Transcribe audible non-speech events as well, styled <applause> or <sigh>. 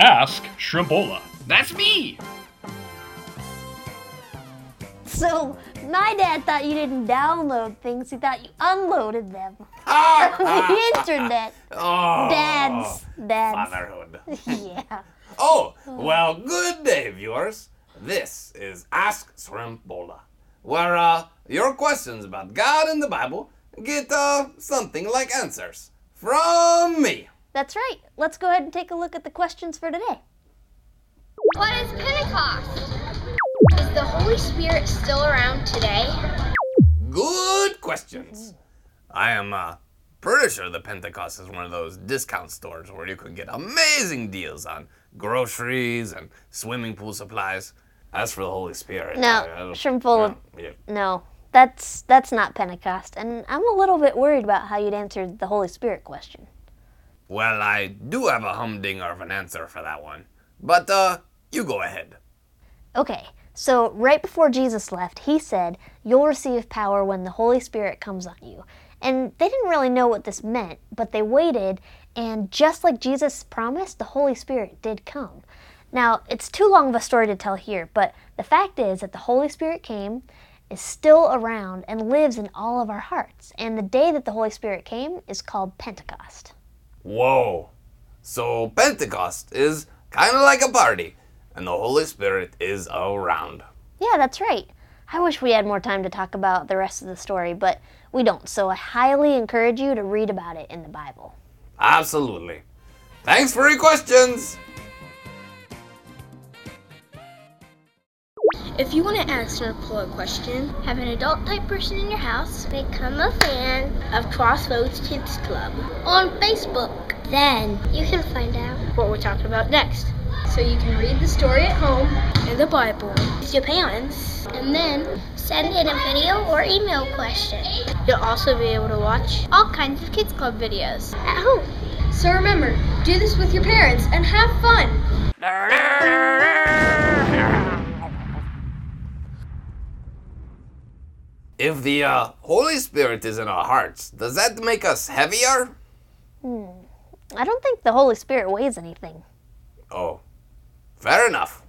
Ask Shrimpola. That's me. So, my dad thought you didn't download things, he thought you unloaded them. Ah, <laughs> the internet. oh, Dads. Dads. Fatherhood. <laughs> <laughs> Yeah. Oh, well, good day, viewers. This is Ask Shrimpola, where uh, your questions about God and the Bible get uh, something like answers from me. That's right. Let's go ahead and take a look at the questions for today. What is Pentecost? Is the Holy Spirit still around today? Good questions. I am uh, pretty sure the Pentecost is one of those discount stores where you can get amazing deals on groceries and swimming pool supplies. As for the Holy Spirit, No, I- I don't- yeah, yeah. no. That's that's not Pentecost, and I'm a little bit worried about how you'd answer the Holy Spirit question. Well, I do have a humdinger of an answer for that one. But, uh, you go ahead. Okay, so right before Jesus left, he said, You'll receive power when the Holy Spirit comes on you. And they didn't really know what this meant, but they waited, and just like Jesus promised, the Holy Spirit did come. Now, it's too long of a story to tell here, but the fact is that the Holy Spirit came, is still around, and lives in all of our hearts. And the day that the Holy Spirit came is called Pentecost. Whoa. So, Pentecost is kind of like a party, and the Holy Spirit is around. Yeah, that's right. I wish we had more time to talk about the rest of the story, but we don't, so I highly encourage you to read about it in the Bible. Absolutely. Thanks for your questions. If you want to ask Shrimpola a question, have an adult type person in your house become a fan of Crossroads Kids Club on Facebook. Then you can find out what we're talking about next. So you can read the story at home in the Bible with your parents, and then send in a video or email question. You'll also be able to watch all kinds of Kids Club videos at home. So remember, do this with your parents and have fun. If the uh, Holy Spirit is in our hearts, does that make us heavier? Hmm. I don't think the Holy Spirit weighs anything. Oh, fair enough.